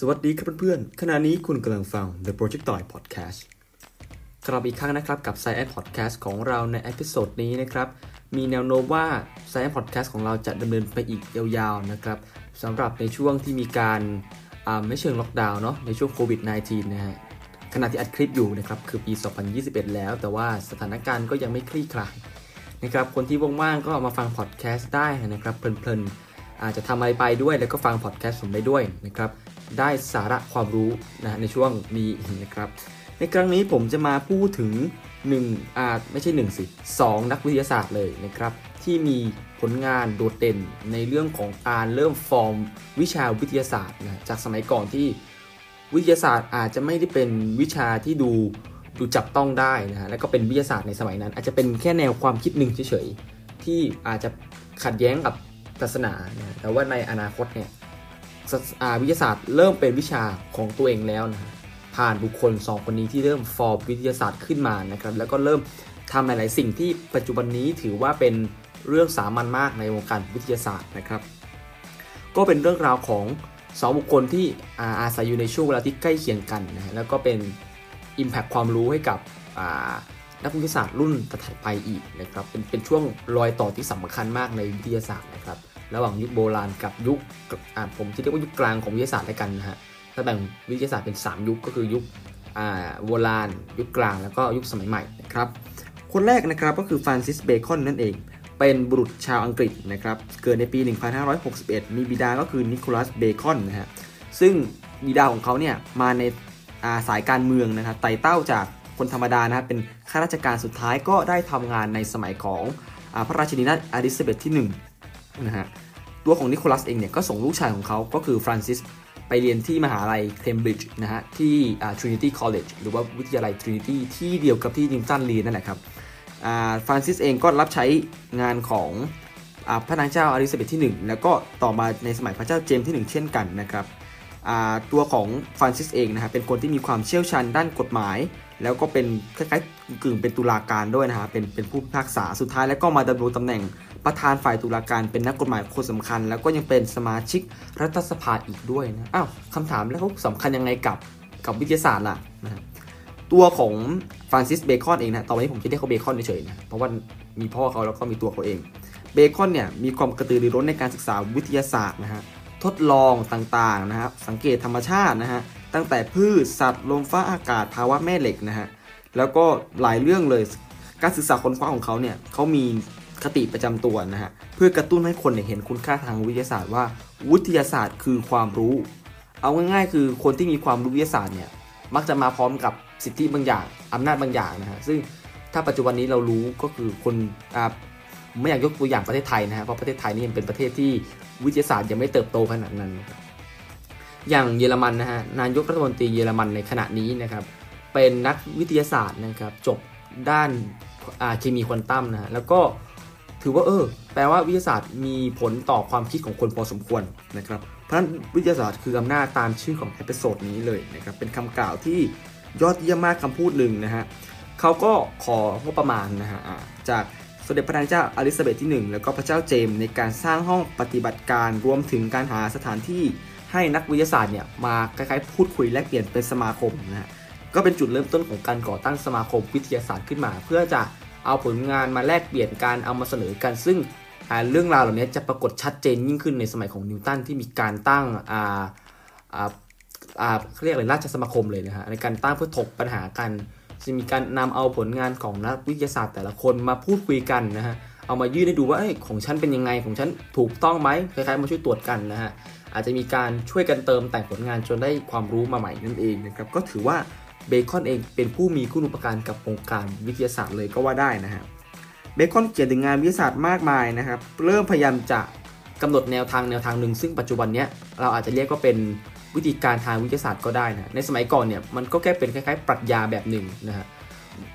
สวัสดีครับเพื่อนๆ ขณะนี้คุณกำลังฟัง The Projectile Podcast กลับอีกครั้งนะครับกับ Science Podcast ของเราใน episode นี้นะครับ มีแนวโน้มว่า Science Podcast ของเราจะดำเนินไปอีกยาวๆนะครับสำหรับในช่วงที่มีการไม่เชิงล็อกดาวน์เนาะในช่วงโควิด -19 นะฮะขณะที่อัดคลิปอยู่นะครับคือปี 2021 แล้ว แต่ว่าสถานการณ์ก็ยังไม่คลี่คลายนะครับคนที่ว่างๆก็มาฟังพอดแคสต์ได้นะครับเพลินๆอาจจะทำอะไรไปด้วยแล้วก็ฟังพอดแคสต์ผมไปด้วยนะครับ ได้สาระความรู้นะในช่วงนี้นะครับ ในครั้งนี้ผมจะมาพูดถึง1อาจไม่ใช่1สิ2นักวิทยาศาสตร์เลยนะครับ ที่มีผลงานโดดเด่นในเรื่องของการเริ่มฟอร์มวิชาวิทยาศาสตร์นะจากสมัยก่อนที่วิทยาศาสตร์อาจจะไม่ได้เป็นวิชาที่ดูดูจับต้องได้นะฮะแล้วก็เป็นวิทยาศาสตร์ในสมัยนั้น อาจจะเป็นแค่แนวความคิดหนึ่งเฉยๆที่อาจจะขัดแย้งกับศาสนานะแต่ว่าในอนาคตเนี่ย วิทยาศาสตร์เริ่มเป็นวิชาของตัวเองแล้วนะผ่านบุคคล 2 คนนี้ที่เริ่มฟอร์มวิทยาศาสตร์ขึ้นมานะครับแล้วก็เริ่มทำหลาย ๆ สิ่งที่ปัจจุบันนี้ถือว่าเป็นเรื่องสามัญมากในวงการวิทยาศาสตร์นะครับ ก็เป็นเรื่องราวของสองบุคคลที่อาศัยอยู่ในช่วงเวลาที่ใกล้เคียงกันนะแล้วก็เป็น Impact ความรู้ให้กับนักวิทยาศาสตร์รุ่นถัดไปอีกนะครับเป็นเป็นช่วงรอยต่อที่สำคัญมากในวิทยาศาสตร์นะครับ ระหว่างยุคโบราณกับยุคอ่าผมจะเรียกว่ายุคกลางของวิทยาศาสตร์แล้วกันนะฮะถ้าแบ่งวิทยาศาสตร์เป็น 3 ยุคก็คือยุคอ่าโบราณ ยุคกลางแล้วก็ยุคสมัยใหม่นะครับคนแรกนะครับก็คือฟรานซิสเบคอนนั่นเอง เป็นบุรุษชาวอังกฤษนะครับเกิดในปี 1561 มีบิดาก็คือนิโคลัสเบคอนนะฮะซึ่งบิดาของเขาเนี่ยมาในาสายการเมืองนะครับไต่เต้าจากคนธรรมดานะเป็นข้าราชการสุดท้ายก็ได้ทำงานในสมัยของอพระราชินีนาถอลิซาเบธที่ 1 นะฮะตัวของนิโคลัสเองเนี่ยก็ส่งลูกชายของเขาก็คือฟรานซิสไปเรียนที่มหาลัยเคมบริดจ์นะฮะที่ Trinity College หรือว่าวิทยาลัย Trinity ที่เดียวกับที่นิวตันเรียนนั่นแหละครับฟรานซิสเองก็รับใช้งานของพระนางเจ้าอลิซาเบธที่ 1 แล้วก็ต่อมาในสมัยพระเจ้าเจมส์ที่ 1 เช่นกันนะครับตัวของฟรานซิสเองนะครับเป็นคนที่มีความเชี่ยวชาญด้านกฎหมายแล้วก็เป็นคล้ายๆกึ่งเป็นตุลาการด้วยนะฮะเป็นเป็นผู้พิพากษาสุดท้ายแล้วก็มาดำรงตำแหน่งประธานฝ่ายตุลาการเป็นนักกฎหมายคนสำคัญ แล้วก็ยังเป็นสมาชิกรัฐสภาอีกด้วยนะอ้าวคำถามแล้วเขาสำคัญยังไงกับกับวิทยาศาสตร์ล่ะนะตัวของฟรานซิสเบคอนเองนะตอนนี้ผมจะเรียกเขาเบคอนเฉยๆนะเพราะว่ามีพ่อเขาแล้วก็มีตัวเขาเองเบคอนเนี่ยมีความกระตือรือร้นในการศึกษาวิทยาศาสตร์นะฮะทดลองต่างๆนะครับสังเกตธรรมชาตินะฮะ ตั้งแต่พืชสัตว์ลมฟ้าอากาศภาวะแม่เหล็กนะฮะแล้วก็หลายเรื่องเลยการศึกษาค้นคว้าของเขาเนี่ยเขามีคติประจำตัวนะฮะเพื่อกระตุ้นให้คนเห็นคุณค่าทางวิทยาศาสตร์ว่า วิทยาศาสตร์คือความรู้ เอาง่ายๆ คือคนที่มีความรู้วิทยาศาสตร์เนี่ยมักจะมาพร้อมกับสิทธิบางอย่างอำนาจบางอย่างนะฮะซึ่งถ้าปัจจุบันนี้เรารู้ก็คือคนอ่าไม่อยากยกตัวอย่างประเทศไทยนะฮะเพราะประเทศไทยนี่ยังเป็นประเทศที่วิทยาศาสตร์ยังไม่เติบโตขนาดนั้น อย่างเยอรมันนะฮะนายกรัฐมนตรีเยอรมันในขณะนี้นะครับเป็นนักวิทยาศาสตร์นะครับจบด้านเคมีควอนตัมนะฮะแล้วก็ถือว่าเออแปลว่าวิทยาศาสตร์มีผลต่อความคิดของคนพอสมควรนะครับเพราะฉะนั้นวิทยาศาสตร์คืออำนาจตามชื่อของ episode นี้เลยนะครับเป็นคำกล่าวที่ยอดเยี่ยมมากคำพูดหนึ่งนะฮะเขาก็ของบประมาณนะฮะจากสมเด็จพระนางเจ้าอลิซาเบธที่ 1 แล้วก็พระเจ้าเจมส์ในการสร้างห้องปฏิบัติการรวมถึงการหาสถานที่ ให้นักวิทยาศาสตร์เนี่ยมาคล้ายๆพูดคุยแลกเปลี่ยนเป็นสมาคมนะฮะก็เป็นจุดเริ่มต้นของการก่อตั้งสมาคมวิทยาศาสตร์ขึ้นมา เพื่อจะเอาผลงานมาแลกเปลี่ยนการเอามาเสนอกัน ซึ่งเรื่องราวเหล่านี้จะปรากฏชัดเจนยิ่งขึ้นในสมัยของนิวตันที่มีการตั้งอ่าอ่าอ่าเรียกอะไรราชสมาคมเลยนะฮะในการตั้งเพื่อถกปัญหากันจะมีการนำเอาผลงานของนักวิทยาศาสตร์แต่ละคนมาพูดคุยกันนะฮะ เอามายื่นให้ดูว่าของฉันเป็นยังไงของฉันถูกต้องไหมคล้ายๆมาช่วยตรวจกันนะฮะอาจจะมีการช่วยกันเติมแต่งผลงานจนได้ความรู้มาใหม่นั่นเองนะครับก็ถือว่าเบคอนเองเป็นผู้มีคุณุปการกับวงการวิทยาศาสตร์เลยก็ว่าได้นะฮะเบคอนเขียนถึงงานวิทยาศาสตร์มากมายนะครับเริ่มพยายามจะกำหนดแนวทางแนวทางหนึ่งซึ่งปัจจุบันนี้เราอาจจะเรียกก็เป็นวิธีการทางวิทยาศาสตร์ก็ได้นะในสมัยก่อนเนี่ยมันก็แค่เป็นคล้ายๆ ปรัชญาแบบหนึ่งนะฮะ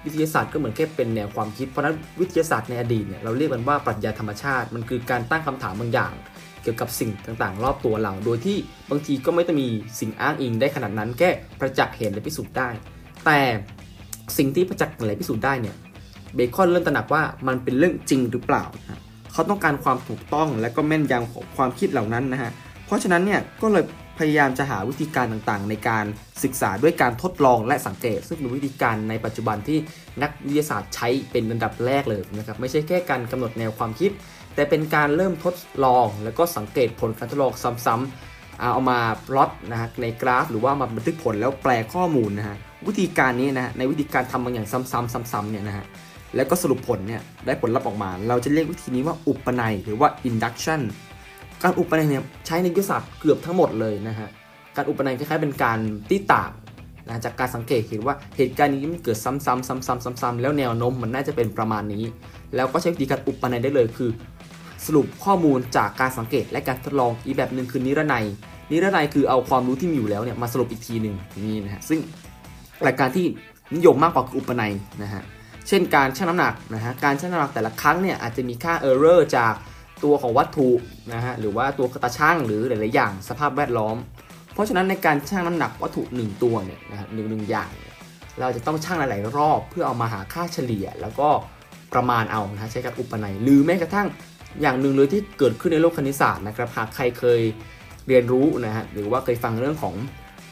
วิทยาศาสตร์ก็เหมือนแค่เป็นแนวความคิด เพราะนั้นวิทยาศาสตร์ในอดีตเนี่ยเราเรียกมันว่าปรัชญาธรรมชาติ มันคือการตั้งคำถามบางอย่าง เกี่ยวกับสิ่งต่างๆ รอบตัวเรา โดยที่บางทีก็ไม่ต้องมีสิ่งอ้างอิงได้ขนาดนั้นแค่ประจักษ์เห็นและพิสูจน์ได้ แต่สิ่งที่ประจักษ์และพิสูจน์ได้เนี่ยเบคอนเริ่มตระหนักว่ามันเป็นเรื่องจริงหรือเปล่า เขาต้องการความถูกต้องและก็แม่นยำของความคิดเหล่านั้นนะฮะ เพราะฉะนั้นเนี่ยก็เลย พยายามจะหาวิธีการต่างๆ ในการศึกษาด้วยการทดลองและสังเกต ซึ่งเป็นวิธีการในปัจจุบันที่นักวิทยาศาสตร์ใช้เป็นอันดับแรกเลยนะครับไม่ใช่แค่การกำหนดแนวความคิด แต่เป็นการเริ่มทดลอง แล้วก็สังเกตผลการทดลองซ้ำๆเอามาพลอตนะฮะในกราฟ หรือว่ามาบันทึกผลแล้วแปลข้อมูลนะฮะวิธีการนี้นะฮะในวิธีการทำบางอย่างซ้ำๆซ้ำๆเนี่ยนะฮะแล้วก็สรุปผลเนี่ยได้ผลลัพธ์ออกมา เราจะเรียกวิธีนี้ว่าอุปนัยหรือว่า induction การอุปนัยเนี่ยใช้ในวิทยาศาสตร์เกือบทั้งหมดเลยนะฮะ การอุปนัยคล้ายๆเป็นการตีต่างนะจากการสังเกตเห็นว่าเหตุการณ์นี้มันเกิดซ้ำๆซ้ำๆซ้ำๆแล้วแนวโน้มมันน่าจะเป็นประมาณนี้ แล้วก็ใช้วิธีการอุปนัยได้เลยคือ สรุปข้อมูลจากการสังเกตและการทดลองอีกแบบหนึ่งคือนิรนัยนิรนัยคือเอาความรู้ที่มีอยู่แล้วเนี่ยมาสรุปอีกทีหนึ่งนี่นะฮะซึ่งหลักการที่นิยมมากกว่าคืออุปนัยนะฮะเช่นการชั่งน้ำหนักนะฮะการชั่งน้ำหนักแต่ละครั้งเนี่ยอาจจะมีค่า error จาก ตัวของวัตถุนะฮะหรือว่าตัวกระช่างหรือหลาย ๆ อย่างสภาพแวดล้อม เพราะฉะนั้นในการชั่งน้ำหนักวัตถุ1ตัวเนี่ยนะฮะหนึ่งหนึ่งอย่าง เราจะต้องชั่งหลาย ๆ รอบ เพื่อเอามาหาค่าเฉลี่ย แล้วก็ประมาณเอานะใช้การอุปนัยหรือแม้กระทั่งอย่างหนึ่งเลยที่เกิดขึ้นในโลกคณิตศาสตร์นะครับหากใครเคยเรียนรู้นะฮะหรือว่าเคยฟังเรื่องของ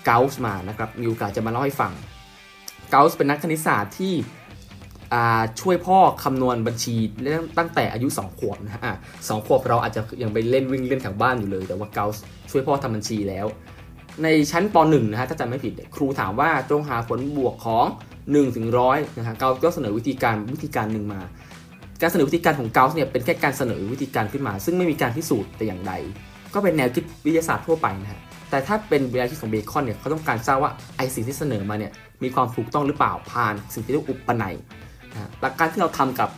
เกาส์มานะครับมีโอกาสจะมาเล่าให้ฟังเกาส์เป็นนักคณิตศาสตร์ที่ ช่วยพ่อคำนวณบัญชีตั้งแต่อายุ 2 ขวบนะฮะสองขวบเราอาจจะยังไปเล่นวิ่งเล่นแถวบ้านอยู่เลย แต่ว่าเกาช่วยพ่อทำบัญชีแล้ว ในชั้นป .1 นะฮะถ้าจำไม่ผิดครูถามว่าจงหาผลบวกของ1ถึงร้อยนะฮะเกาก็เสนอวิธีการวิธีการหนึ่งมา การเสนอวิธีการของเกาเนี่ยเป็นแค่การเสนอวิธีการขึ้นมา ซึ่งไม่มีการพิสูจน์แต่อย่างใด ก็เป็นแนวคิดวิทยาศาสตร์ทั่วไปนะฮะแต่ถ้าเป็นแนวคิดของเบคอนเนี่ยเขาต้องการทราบว่าไอสิ่งที่เสนอมาเนี่ยมีความถูกต้องหรือเปล่าผ่านสิ่งที่เรียกอุปนัย หลักการที่เราทำกับ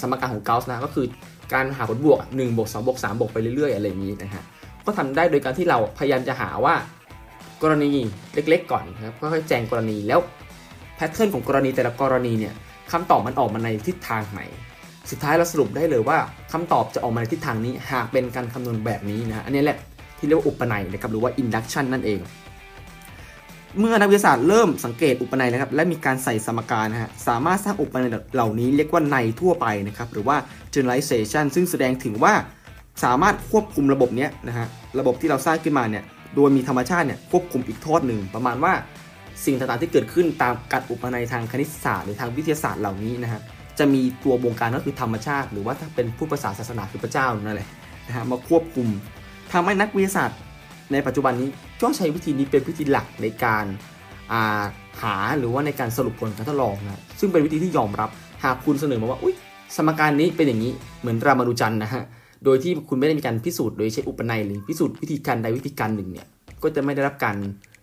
สมการของเกาส์นะก็คือการหาผลบวก1บวก2บวก3บวกไปเรื่อยๆอะไรอย่างนี้นะฮะก็ทำได้โดยการที่เราพยายามจะหาว่ากรณีเล็กๆ ก่อนนะครับค่อยๆแจงกรณีแล้วแพทเทิร์นของกรณีแต่ละกรณีเนี่ยคำตอบมันออกมาในทิศทางไหน สุดท้ายเราสรุปได้เลยว่าคำตอบจะออกมาในทิศทางนี้หากเป็นการคำนวณแบบนี้นะอันนี้แหละที่เรียกว่าอุปนัยนะครับหรือว่า induction นั่นเอง เมื่อนักวิทยาศาสตร์เริ่มสังเกตอุปนัยนะครับและมีการใส่สมการนะฮะสามารถสร้างอุปนัยเหล่านี้เรียกว่าในทั่วไปนะครับหรือว่า generalization ซึ่งแสดงถึงว่าสามารถควบคุมระบบนี้นะฮะระบบที่เราสร้างขึ้นมาเนี่ยโดยมีธรรมชาติเนี่ยควบคุมอีกทอดหนึ่งประมาณว่าสิ่งต่างๆที่เกิดขึ้นตามการอุปนัยทางคณิตศาสตร์หรือทางวิทยาศาสตร์เหล่านี้นะฮะจะมีตัวบงการก็คือธรรมชาติ หรือว่าถ้าเป็นผู้ประสาศาสนาคือพระเจ้านั่นแหละนะฮะมาควบคุมทำให้นักวิทยาศาสตร์ ในปัจจุบันนี้ก็ใช้วิธีนี้เป็นวิธีหลักในการาหาหรือว่าในการสรุปผลการทดลองนะซึ่งเป็นวิธีที่ยอมรับหากคุณเสนอมาว่าอุ้ยสมการนี้เป็นอย่างนี้เหมือนรามานุจันนะฮะโดยที่คุณไม่ได้มีการพิสูจน์โดยใช้อุปนัยหรือพิสูจน์วิธีการใดวิธีการหนึ่งเนี่ยก็จะไม่ได้รับการ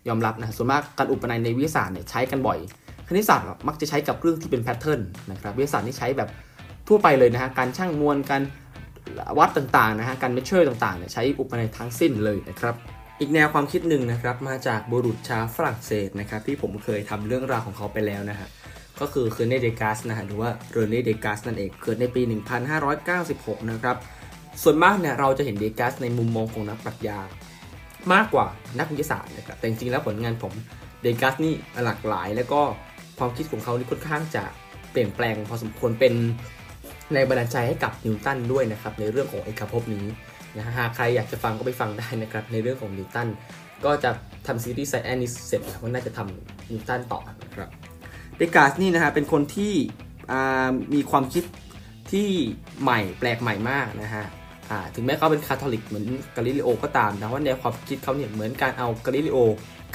ยอมรับนะส่วนมากการอุปนัยในวิทยาศาสตร์เนี่ยใช้กันบ่อยคณิตศาสตร์มักจะใช้กับเรื่องที่เป็น pattern นะครับวิทยาศาสตร์นี่ใช้แบบทั่วไปเลยนะฮะการชั่งมวลการวัดต่างๆนะฮะการ measure ต่างๆเนี่ยใช้อุปนัยทั้งสิ้นเลยนะครับ อีกแนวความคิดหนึ่งนะครับมาจากบุรุษชาวฝรั่งเศสนะครับที่ผมเคยทำเรื่องราวของเขาไปแล้วนะฮะก็คือเคอร์เนเดกัสนะฮะหรือว่าเรเนเดกัสนั่นเองเกิดในปี 1596 นะครับส่วนมากเนี่ยเราจะเห็นเดกัสในมุมมองของนักปรัชญามากกว่านักวิทยาศาสตร์นะครับแต่จริงๆแล้วผลงานผมเดกัสนี่หลากหลาย แล้วก็ความคิดของเขานี่ค่อนข้างจะเปลี่ยนแปลงพอสมควรเป็นในบันดาลใจให้กับนิวตันด้วยนะครับในเรื่องของเอกภพนี้ นะหากใครอยากจะฟังก็ไปฟังได้นะครับในเรื่องของนิวตันก็จะทำซีรีส์ไซแอนนิสเสร็จแล้วก็น่าจะทำนิวตันต่อนะครับเดกาสนี่นะฮะเป็นคนที่มีความคิดที่ใหม่แปลกใหม่มากนะฮะถึงแม้เขาเป็นคาทอลิกเหมือนกาลิเลโอก็ตามแต่ว่าแนวความคิดเขาเนี่ยเหมือนการเอากาลิเลโอ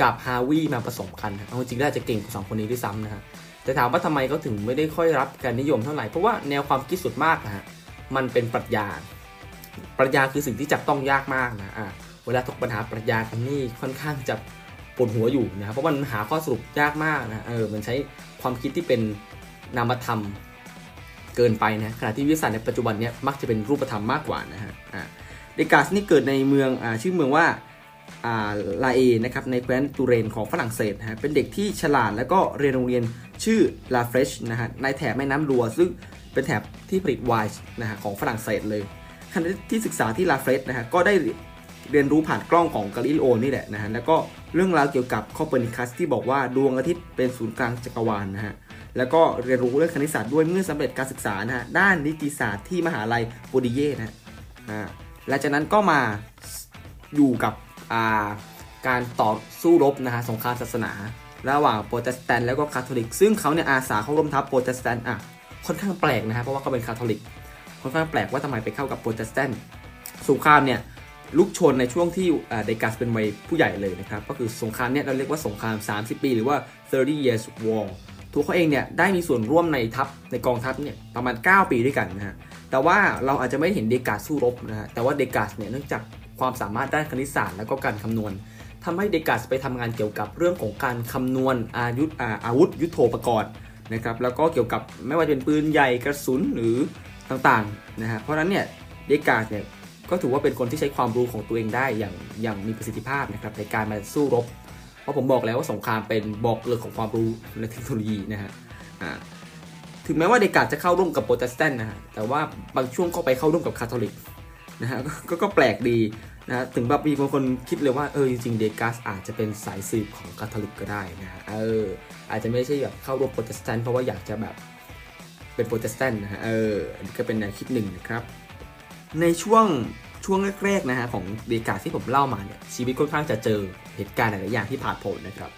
กับฮาวีมาผสมกันเอาจริงๆน่าจะเก่งกว่าสองคนนี้ด้วยซ้ำนะฮะแต่ถามว่าทำไมเขาถึงไม่ได้ค่อยรับการนิยมเท่าไหร่ เพราะว่าแนวความคิดสุดมากนะฮะมันเป็นปรัชญา ปรัชญาคือสิ่งที่จับต้องยากมากนะอ่าเวลาถกปัญหาปรัชญากันนี่ค่อนข้างจะปวดหัวอยู่นะครับเพราะมันหาข้อสรุปยากมากนะเออมันใช้ความคิดที่เป็นนามธรรมเกินไปนะขณะที่วิทยาศาสตร์ในปัจจุบันนี้มักจะเป็นรูปธรรมมากกว่านะฮะอ่าเดกาสนี่เกิดในเมืองอ่าชื่อเมืองว่าอ่าลาเอนะครับในแคว้นตูเรนของฝรั่งเศสนะฮะเป็นเด็กที่ฉลาดแล้วก็เรียนโรงเรียนชื่อลาเฟรชนะฮะในแถบแม่น้ำรัวซึ่งเป็นแถบที่ผลิตไวน์นะฮะของฝรั่งเศสเลย ขณะที่ศึกษาที่ลาเฟลชนะฮะก็ได้เรียนรู้ผ่านกล้องของกาลิเลโอนี่แหละนะฮะแล้วก็เรื่องราวเกี่ยวกับคอเปอร์นิคัสที่บอกว่าดวงอาทิตย์เป็นศูนย์กลางจักรวาลนะฮะแล้วก็เรียนรู้เรื่องคณิตศาสตร์ด้วยเมื่อสำเร็จการศึกษานะฮะด้านนิติศาสตร์ที่มหาลัยปัวติเย่นะอ่าหลังจากนั้นก็มาอยู่กับาการต่อสู้รบนะฮะสงครามศาสนา ระหว่างโปรเตสแตนต์แล้วก็คาทอลิก ซึ่งเขาเนี่ยอาสาเข้าร่วมทัพโปรเตสแตนต์อะค่อนข้างแปลกนะฮะเพราะว่าเขาเป็นคาทอลิก ค่อนข้างแปลกว่าทำไมไปเข้ากับโปรเตสแตนต์สงครามเนี่ยลุกโชนในช่วงที่เดการ์ตเป็นวัยผู้ใหญ่เลยนะครับ ก็คือสงครามเนี่ยเราเรียกว่าสงคราม 30 ปี หรือว่า 30 years war ตัวเขาเองเนี่ยได้มีส่วนร่วมในทัพในกองทัพเนี่ยประมาณ 9 ปีด้วยกันนะฮะ แต่ว่าเราอาจจะไม่เห็นเดการ์ตสู้รบนะฮะ แต่ว่าเดการ์ตเนี่ยเนื่องจากความสามารถด้านคณิตศาสตร์แล้วก็การคำนวณทำให้เดกัสไปทำงานเกี่ยวกับเรื่องของการคำนวณอายุอาวุธยุโทโธปกรณ์นะครับ แล้วก็เกี่ยวกับไม่ว่าจะเป็นปืนใหญ่กระสุนหรือ ต่างๆนะฮะเพราะนั้นเนี่ยเดกัสเนี่ยก็ถือว่าเป็นคนที่ใช้ความรู้ของตัวเองได้อย่างอย่างมีประสิทธิภาพนะครับในการมาสู้รบ เพราะผมบอกแล้วว่าสงครามเป็นบอกเรื่องของความรู้และเทคโนโลยีนะฮะถึงแม้ว่าเดกาจะเข้าร่วมกับโปรเตสแตนต์นะฮะแต่ว่าบางช่วงก็ไปเข้าร่วมกับคาทอลิกนะฮะกก็แปลกดีนะถึงแบบมีบางคนคิดเลยว่าเออจริงๆเดการ์ตอาจจะเป็นสายสืบของคาทอลิกก็ได้นะฮะเอออาจจะไม่ใช่แบบเข้าร่วมโปรเตสแตนต์เพราะว่าอยากจะแบบ เป็นโปรเตสแตนต์นะฮะ เออ อันนี้ก็เป็นแนวคิดหนึ่งนะครับ ในช่วงช่วงแรกๆนะฮะของเดการ์ตที่ผมเล่ามาเนี่ยชีวิตค่อนข้างจะเจอเหตุการณ์หลายอย่างที่ผาดโผนนะครับ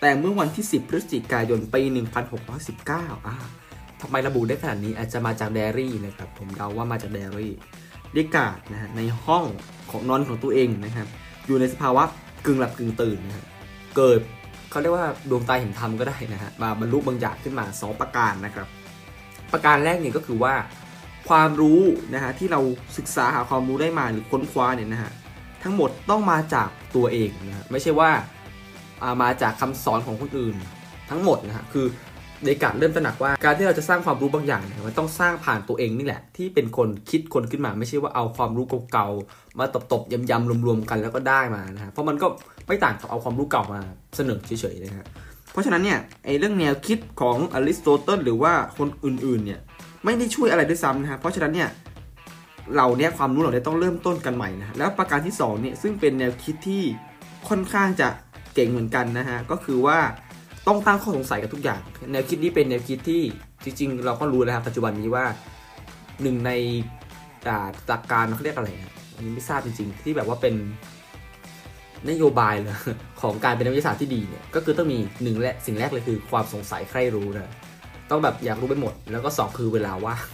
แต่เมื่อวันที่ 10 พฤศจิกายนปี 1619อ่าทำไมระบุได้ขนาดนี้อาจจะมาจากเดรี่นะครับ ผมเดาว่ามาจากเดรี่เดกานะฮะในห้องของนอนของตัวเองนะครับ อยู่ในสภาวะกึ่งหลับกึ่งตื่นนะฮะเกิดเขาเรียกว่าดวงตาเห็นธรรมก็ได้นะฮะมาบรรลุบางอย่างขึ้นมา 2 ประการนะครับ ประการแรกเนี่ยก็คือว่าความรู้นะฮะที่เราศึกษาหาความรู้ได้มาหรือค้นคว้าเนี่ยนะฮะทั้งหมดต้องมาจากตัวเองนะฮะไม่ใช่ว่าามาจากคำสอนของคนอื่น ทั้งหมดนะฮะคือเดกาดเริ่มตระหนักว่าการที่เราจะสร้างความรู้บางอย่างเนี่ยมันต้องสร้างผ่านตัวเองนี่แหละ ที่เป็นคนคิดคนขึ้นมา ไม่ใช่ว่าเอาความรู้เก่าๆมาตบๆยำๆรวมๆกันแล้วก็ได้มานะฮะเพราะมันก็ไม่ต่างกับเอาความรู้เก่ามาเสนอเฉยๆนะฮะ ราะฉะนั้นเนี่ยไอเรื่องแนวคิดของอริสโตเติลหรือว่าคนอื่นๆเนี่ยไม่ได้ช่วยอะไรด้วยซ้ำนะฮะเพราะฉะนั้นเนี่ยเราเนี่ยความรู้เราเนี่ยต้องเริ่มต้นกันใหม่นะแล้วประการที่2เนี่ยซึ่งเป็นแนวคิดที่ค่อนข้างจะเก่งเหมือนกันนะฮะก็คือว่าต้องตั้งข้อสงสัยกับทุกอย่าง แนวคิดนี้เป็นแนวคิดที่จริง ๆ เราก็รู้แล้วครับปัจจุบันนี้ว่าหนึ่งในตากการเขาเรียกอะไรนะอันนี้ไม่ทราบจริงๆ ที่แบบว่าเป็น นโยบายเลยของการเป็นนักวิทยาศาสตร์ที่ดีเนี่ยก็คือต้องมีหนึ่งและสิ่งแรกเลยคือความสงสัยใคร่รู้นะต้องแบบอยากรู้ไปหมด แล้วก็สองคือเวลาว่าง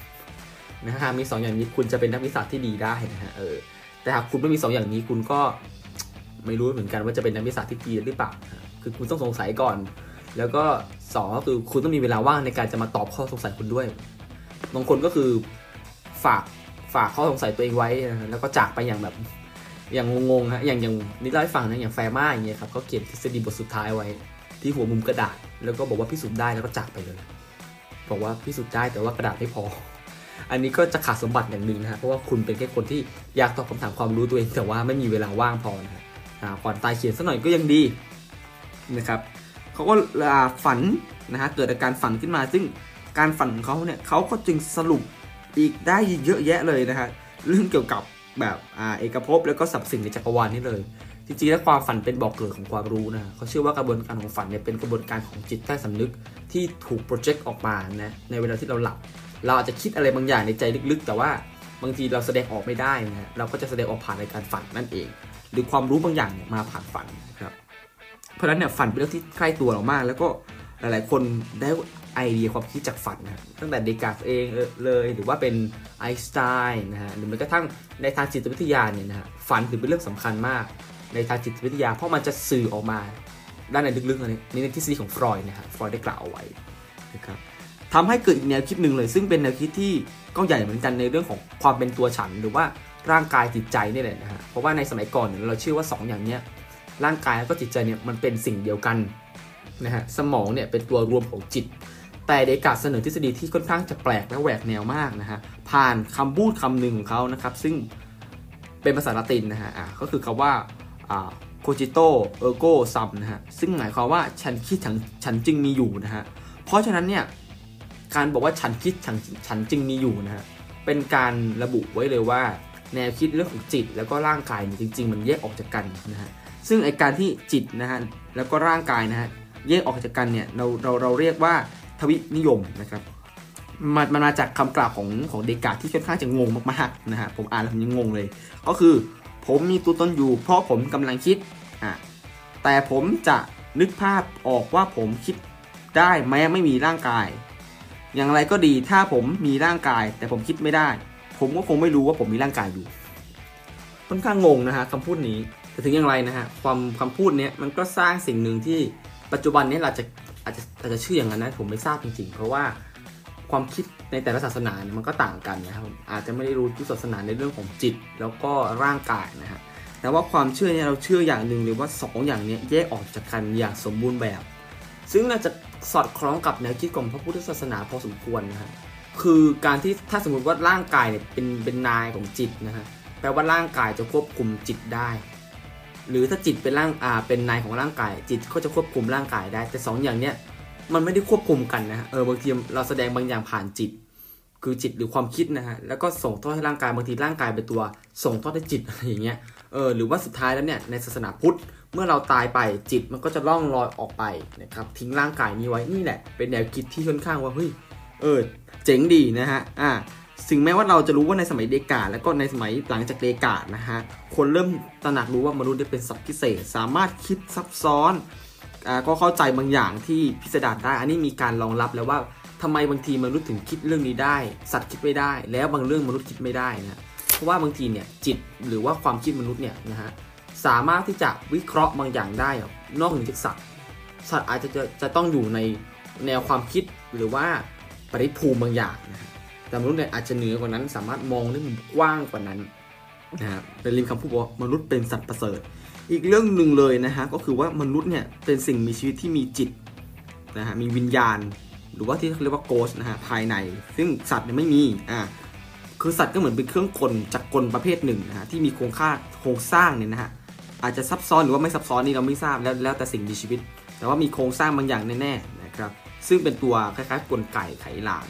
นะฮะมี2ออย่างนี้คุณจะเป็นนักวิทยาศาสตร์ที่ดีได้นะฮะเออแต่หากคุณไม่มี2ออย่างนี้คุณก็ไม่รู้เหมือนกันว่าจะเป็นนักวิทยาศาสตร์ที่ดีหรือเปล่าคือคุณต้องสงสัยก่อน แล้วก็สองก็คือคุณต้องมีเวลาว่างในการจะมาตอบข้อสงสัยคุณด้วยบางคนก็คือฝากฝากข้อสงสัยตัวเองไว้นะแล้วก็จากไปอย่างแบบ อย่างงงๆฮะอย่างอย่างนี่เล่าให้ฟังนะอย่างแฟร์มาอย่างเงี้ยครับเขาเขียนทฤษฎีบทสุดท้ายไว้ ที่หัวมุมกระดาษ แล้วก็บอกว่าพิสูจน์ได้แล้วก็จากไปเลยบอกว่าพิสูจน์ได้แต่ว่ากระดาษไม่พอ อันนี้ก็จะขาดสมบัติอย่างหนึ่งนะฮะเพราะว่าคุณเป็นแค่คนที่อยากตอบคำถามความรู้ตัวเองแต่ว่าไม่มีเวลาว่างพอนะฮะก่อนตายเขียนสักหน่อยก็ยังดีนะครับเขาก็ฝันนะฮะเกิดอาการฝันขึ้นมา ซึ่งการฝันของเขาเนี่ยเขาก็จึงสรุปอีกได้เยอะแยะเลยนะฮะเรื่องเกี่ยวกับ แบบอ่าเอกภพแล้วก็สับสิ่งในจักรวาลนี่เลย จริงๆแล้วความฝันเป็นบอกเกิดของความรู้นะเขาเชื่อว่ากระบวนการของฝันเนี่ยเป็นกระบวนการของจิตใต้สำนึกที่ถูกโปรเจกต์ออกมานะในเวลาที่เราหลับ เราอาจจะคิดอะไรบางอย่างในใจลึกๆ แต่ว่าบางทีเราแสดงออกไม่ได้นะเราก็จะแสดงออกผ่านในการฝันนั่นเอง หรือความรู้บางอย่างเนี่ยมาผ่านฝันครับเพราะฉะนั้นเนี่ยฝันเป็นเรื่องที่ใกล้ตัวเรามาก แล้วก็หลายๆ คนได้ ไอเดียความคิดจากฝันนะตั้งแต่เดกาสเองเลยหรือว่าเป็นไอน์สไตน์นะฮะหรือแม้กระทั่งในทางจิตวิทยาเนี่ยนะฮะฝันถือเป็นเรื่องสำคัญมาก ในทางจิตวิทยา เพราะมันจะสื่อออกมาด้านในลึกๆอันนี้ในทฤษฎีของฟรอยด์นะครับฟรอยด์ได้กล่าวเอาไว้นะครับทำให้เกิดอีกแนวคิดหนึ่งเลย ซึ่งเป็นแนวคิดที่ก็ใหญ่เหมือนกันในเรื่องของความเป็นตัวฉัน หรือว่าร่างกายจิตใจนี่แหละนะฮะเพราะว่าในสมัยก่อนเนี่ยเราเชื่อว่า 2 อย่างเนี้ยร่างกายแล้วก็จิตใจเนี่ยมันเป็นสิ่งเดียวกันนะฮะสมองเนี่ยเป็นตัวรวมของจิต แต่เดกาเสนอทฤษฎีที่ค่อนข้างจะแปลกและแหวกแนวมากนะฮะผ่านคำพูดคำหนึ่งของเขานะครับ ซึ่งเป็นภาษาละตินนะฮะอ่าก็คือคำว่าอ่า Cogito ergo sum นะฮะซึ่งหมายความว่าฉันคิดฉันฉันจึงมีอยู่นะฮะเพราะฉะนั้นเนี่ยการบอกว่าฉันคิดฉันฉันจึงมีอยู่นะฮะเป็นการระบุไว้เลยว่า แนวคิดเรื่องของจิต แล้วก็ร่างกายเนี่ยจริง ๆ มันแยกออกจากกันนะฮะซึ่งไอการที่จิตนะฮะแล้วก็ร่างกายนะฮะแยกออกจากกันเนี่ยเราเราเราเรียกว่า ทวินิยมนะครับมันมันมาจากคำกล่าวของของเดกาที่ค่อนข้างจะงงมากๆนะฮะผมอ่านแล้วผมยังงงเลย ก็คือผมมีตัวตนอยู่ เพราะผมกำลังคิดอะแต่ผมจะนึกภาพออกว่าผมคิดได้แม้ไม่มีร่างกาย อย่างไรก็ดีถ้าผมมีร่างกาย แต่ผมคิดไม่ได้ ผมก็คงไม่รู้ว่าผมมีร่างกายอยู่ค่อนข้างงงนะฮะคำพูดนี้แต่ถึงอย่างไรนะฮะความคำพูดนี้มันก็สร้างสิ่งหนึ่งที่ปัจจุบันนี้เราจะ อาจจะอาจจะเชื่ออย่างนั้นนะผมไม่ทราบจริงๆ เพราะว่าความคิดในแต่ละศาสนาเนี่ยมันก็ต่างกันนะครับอาจจะไม่ได้รู้ทุกศาสนาในเรื่องของจิตแล้วก็ร่างกายนะฮะแต่ว่าความเชื่อเนี่ยเราเชื่ออย่างหนึ่งหรือว่า 2 อย่างเนี้แยกออกจากกันอย่างสมบูรณ์แบบ ซึ่งน่าจะสอดคล้องกับแนวคิดของพระพุทธศาสนาพอสมควรนะฮะคือการที่ถ้าสมมติว่าร่างกายเนี่ยเป็นเป็นนายของจิตนะฮะแปลว่าร่างกายจะควบคุมจิตได้ หรือถ้าจิตเป็นร่างอ่าเป็นนายของร่างกาย จิตก็จะควบคุมร่างกายได้ แต่2ออย่างเนี้ยมันไม่ได้ควบคุมกันนะฮะเออบางทีเราแสดงบางอย่างผ่านจิต คือจิตหรือความคิดนะฮะแล้วก็ส่งทอดให้ร่างกายบางทีร่างกายเป็นตัว ส่งทอดให้จิตอะไรอย่างเงี้ยเออหรือว่าสุดท้ายแล้วเนี่ยในศาสนาพุทธเมื่อเราตายไปจิตมันก็จะล่องลอยออกไปนะครับทิ้งร่างกายนี้ไว้นี่แหละเป็นแนวคิดที่ค่อนข้างว่าเฮ้ยเออเจ๋งดีนะฮะอ่า สิ่งแม้ว่าเราจะรู้ว่าในสมัยเดกาแล้วก็ในสมัยหลังจากเดกานะฮะ คนเริ่มตระหนักรู้ว่ามนุษย์เป็นสัตว์พิเศษ สามารถคิดซับซ้อนอ่าก็เข้าใจบางอย่างที่พิสดารได้ อันนี้มีการรองรับแล้วว่าทำไมบางทีมนุษย์ถึงคิดเรื่องนี้ได้ สัตว์คิดไม่ได้ แล้วบางเรื่องมนุษย์คิดไม่ได้นะเพราะว่าบางทีเนี่ยจิตหรือว่าความคิดมนุษย์เนี่ยนะฮะสามารถที่จะวิเคราะห์บางอย่างได้ นอกเหนือจากสัตว์ สัตว์อาจจะจะจะต้องอยู่ในแนวความคิดหรือว่าปริภูมิบางอย่างนะฮะ แต่มนุษย์เนี่ยอาจจะเหนือกว่านั้น สามารถมองได้มุมกว้างกว่านั้นนะฮะเป็นริมคำพูดว่ามนุษย์เป็นสัตว์ประเสริฐ อีกเรื่องหนึ่งเลยนะฮะก็คือว่ามนุษย์เนี่ยเป็นสิ่งมีชีวิตที่มีจิตนะฮะมีวิญญาณ หรือว่าที่เรียกว่าโกสนะฮะภายใน ซึ่งสัตว์เนี่ยไม่มีอ่าคือสัตว์ก็เหมือนเป็นเครื่องกลจากกลประเภทหนึ่งนะฮะที่มีโครงค่าโครงสร้างเนี่ยนะฮะอาจจะซับซ้อนหรือว่าไม่ซับซ้อนนี่เราไม่ทราบแล้วแล้วแต่สิ่งมีชีวิต แต่ว่ามีโครงสร้างบางอย่างแน่ๆนะครับซึ่งเป็นตัวคล้ายๆกลไกไขลาน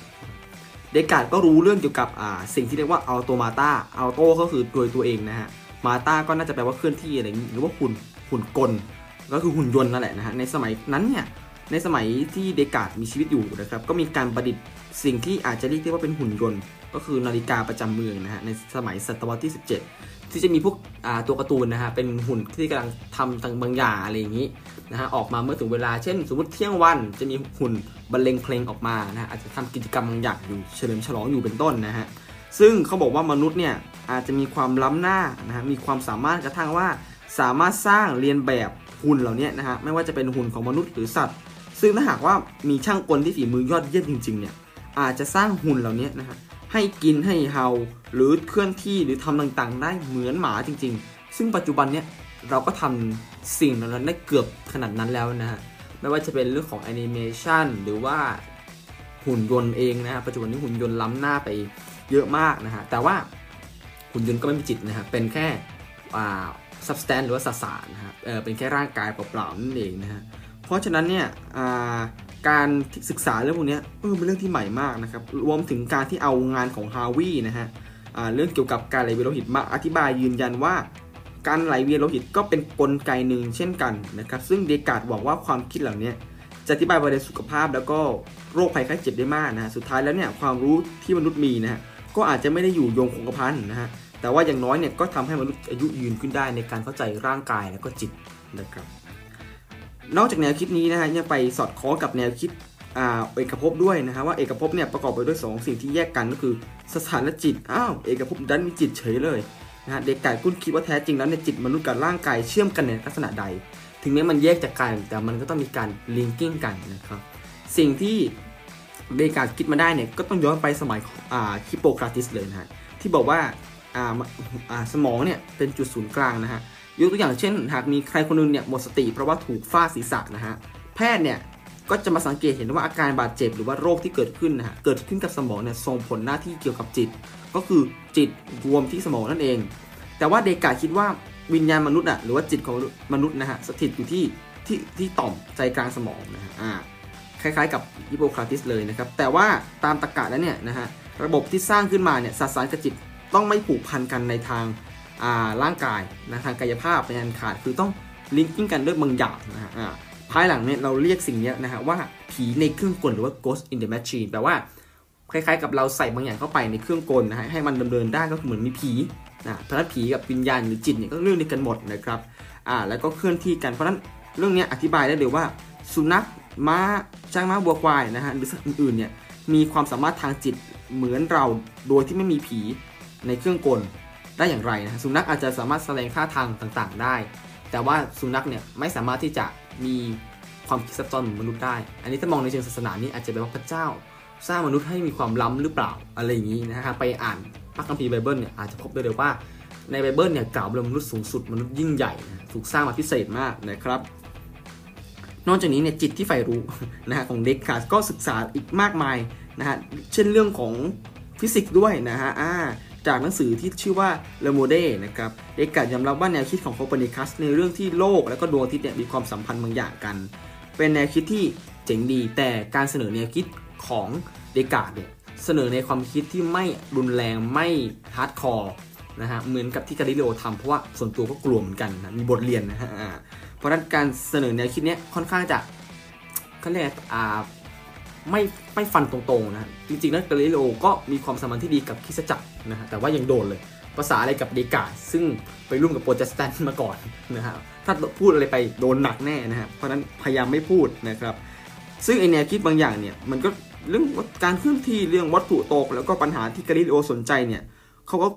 เดกาดก็รู้เรื่องเกี่ยวกับสิ่งที่เรียกว่าอัลโตมาตาอัลโตก็คือโดยตัวเองนะฮะ มาตาก็น่าจะแปลว่าเคลื่อนที่อะไรนี้หรือว่าหุ่นหุ่นกล ก็คือหุ่นยนต์นั่นแหละนะฮะ ในสมัยนั้นเนี่ย ในสมัยที่เดกาดมีชีวิตอยู่นะครับ ก็มีการประดิษฐ์สิ่งที่อาจจะเรียกได้ว่าเป็นหุ่นยนต์ ก็คือนาฬิกาประจำเมืองนะฮะ ในสมัยศตวรรษที่ 17 ที่จะมีพวกตัวการ์ตูนนะฮะเป็นหุ่นที่กำลังทำทางบางอย่างอะไรอย่างนี้นะฮะออกมาเมื่อถึงเวลาเช่น สมมติเที่ยงวันจะมีหุ่นบรรเลงเพลงออกมานะฮะอาจจะทำกิจกรรมบางอย่างอยู่เฉลิมฉลองอยู่เป็นต้นนะฮะซึ่งเขาบอกว่ามนุษย์เนี่ยอาจจะมีความล้ำหน้านะฮะมีความสามารถกระทั่งว่า สามารถสร้างเรียนแบบหุ่นเหล่านี้นะฮะไม่ว่าจะเป็นหุ่นของมนุษย์หรือสัตว์ ซึ่งถ้าหากว่ามีช่างกลที่ฝีมือยอดเยี่ยมจริงๆเนี่ยอาจจะสร้างหุ่นเหล่านี้นะฮะ ให้กินให้เฮาหรือเคลื่อนที่หรือทำต่างๆ ได้เหมือนหมาจริง ๆ ซึ่งปัจจุบันเนี่ยเราก็ทำสิ่งเหล่านั้นได้เกือบขนาดนั้นแล้วนะฮะไม่ว่าจะเป็นเรื่องของแอนิเมชันหรือว่าหุ่นยนต์เองนะฮะปัจจุบันนี้หุ่นยนต์ล้ำหน้าไปเยอะมากนะฮะแต่ว่าหุ่นยนต์ก็ไม่มีจิตนะฮะเป็นแค่อ่า substance หรือว่าสสารนะฮะเออเป็นแค่ร่างกายเปล่าๆนั่นเองนะฮะเพราะฉะนั้นเนี่ยอ่า การศึกษาเรื่องพวกนี้เออเป็นเรื่องที่ใหม่มากนะครับ รวมถึงการที่เอางานของฮาวีนะฮะเรื่องเกี่ยวกับการไหลเวียนโลหิตมาอธิบายยืนยันว่า การไหลเวียนโลหิตก็เป็นนกลไกหนึ่งเช่นกันนะครับ ซึ่งเดกาดหวังว่าความคิดเหล่านี้จะอธิบายประเด็นสุขภาพแล้วก็โรคภัยไข้เจ็บได้มากนะฮะสุดท้ายแล้วเนี่ยความรู้ที่มนุษย์มีนะฮะก็อาจจะไม่ได้อยู่โยงคงกระพันนะฮะแต่ว่าอย่างน้อยเนี่ยก็ทำให้มนุษย์อายุยืนขึ้นได้ในการเข้าใจร่างกายและก็จิตนะครับ นอกจากแนวคิดนี้นะฮะยังไปสอดคล้องกับแนวคิดเอกภพด้วยนะฮะว่าเอกภพเนี่ยประกอบไปด้วย 2 สิ่งที่แยกกันก็คือสถานและจิตอ้าวเอกภพดันมีจิตเฉยเลยนะฮะเด็กไก่กุ้นคิดว่าแท้จริงแล้วในจิตมนุษย์กับร่างกายเชื่อมกันในลักษณะใด ถึงแม้มันแยกจากกันแต่มันก็ต้องมีการลิงกิ้งกันนะครับสิ่งที่เดกาคิดมาได้เนี่ยก็ต้องย้อนไปสมัยคิปโปคราติสเลยนะฮะที่บอกว่าสมองเนี่ยเป็นจุดศูนย์กลางนะฮะ ยกตัวอย่างเช่น หากมีใครคนนึงเนี่ยหมดสติเพราะว่าถูกฟาดศีรษะนะฮะแพทย์เนี่ยก็จะมาสังเกตเห็นว่าอาการบาดเจ็บหรือว่าโรคที่เกิดขึ้นนะฮะเกิดขึ้นกับสมองเนี่ยส่งผลหน้าที่เกี่ยวกับจิต ก็คือจิตรวมที่สมองนั่นเอง แต่ว่าเดกาคิดว่าวิญญาณมนุษย์อะหรือว่าจิตของมนุษย์นะฮะสถิตอยู่ที่ที่ที่ต่อมใจกลางสมองนะฮะอ่าคล้าย ๆ กับฮิปโปคราติสเลยนะครับแต่ว่าตามตรรกะแล้วเนี่ยนะฮะระบบที่สร้างขึ้นมาเนี่ยสสารกับจิตต้องไม่ผูกพันกันในทาง ร่างกายนะทางกายภาพเป็นอันขาดคือต้องลิงกิ้งกันด้วยบางอย่างนะฮะอ่าภายหลังเนี่ยเราเรียกสิ่งนี้นะฮะว่าผีในเครื่องกลหรือว่า ghost in the machine แปลว่าคล้ายๆกับเราใส่บางอย่างเข้าไปในเครื่องกลนะฮะให้มันดำเนินได้ก็เหมือนมีผีนะเพราะนั้นผีกับวิญญาณหรือจิตเนี่ยก็เรื่องเดียวกันหมดนะครับอ่าแล้วก็เคลื่อนที่กันเพราะนั้นเรื่องนี้อธิบายได้เลยว่า สุนัขม้าช้างม้าวัวควายนะฮะหรือสัตว์อื่นๆเนี่ยมีความสามารถทางจิตเหมือนเราโดยที่ไม่มีผีในเครื่องกล ได้อย่างไรนะสุนัขอาจจะสามารถแสดงท่าทางต่างๆ ได้ แต่ว่าสุนัขเนี่ยไม่สามารถที่จะมีความคิดซับซ้อนเหมือนมนุษย์ได้ อันนี้ถ้ามองในเชิงศาสนานี่อาจจะเป็นว่าพระเจ้า สร้างมนุษย์ให้มีความล้ำหรือเปล่าอะไรอย่างนี้นะฮะไปอ่านพระคัมภีร์ไบเบิลเนี่ยอาจจะพบได้เลยว่าในไบเบิลเนี่ยกล่าวเรื่องมนุษย์สูงสุดมนุษย์ยิ่งใหญ่นะถูกสร้างมาพิเศษมากนะครับ นอกจากนี้เนี่ยจิตที่ใฝ่รู้นะฮะของเดการ์ตก็ศึกษาอีกมากมายนะฮะเช่นเรื่องของฟิสิกส์ด้วยนะฮะอ่า จากหนังสือที่ชื่อว่า Le Monde นะครับเดการ์ตยอมรับว่าแนวคิดของโคเปนิคัสในเรื่องที่โลกและก็ดวงอาทิตย์เนี่ยมีความสัมพันธ์บางอย่างกัน เป็นแนวคิดที่เจ๋งดี แต่การเสนอแนวคิดของเดการ์ตเนี่ยเสนอในความคิดที่ไม่รุนแรงไม่ hardcore นะฮะเหมือนกับที่กาลิเลโอทำเพราะว่าส่วนตัวก็กลัวเหมือนกันนะมีบทเรียนนะฮะเพราะนั้นการเสนอแนวคิดเนี้ยค่อนข้างจะเขาเรียกอ่าไม่ไม่ฟันตรงๆนะจริงๆแล้วกาลิเลโอก็มีความสัมพันธ์ที่ดีกับคริสจักร นะฮะแต่ว่ายังโดนเลยภาษาอะไรกับเดกาซึ่งไปร่วมกับโปรเจสแตนต์มาก่อนนะฮะถ้าพูดอะไรไปโดนหนักแน่นะฮะเพราะฉะนั้นพยายามไม่พูดนะครับ ซึ่งไอแนวคิดบางอย่างเนี่ยมันก็เรื่องการเคลื่อนที่เรื่องวัตถุตก แล้วก็ปัญหาที่กาลิเลโอสนใจเนี่ยเขาก็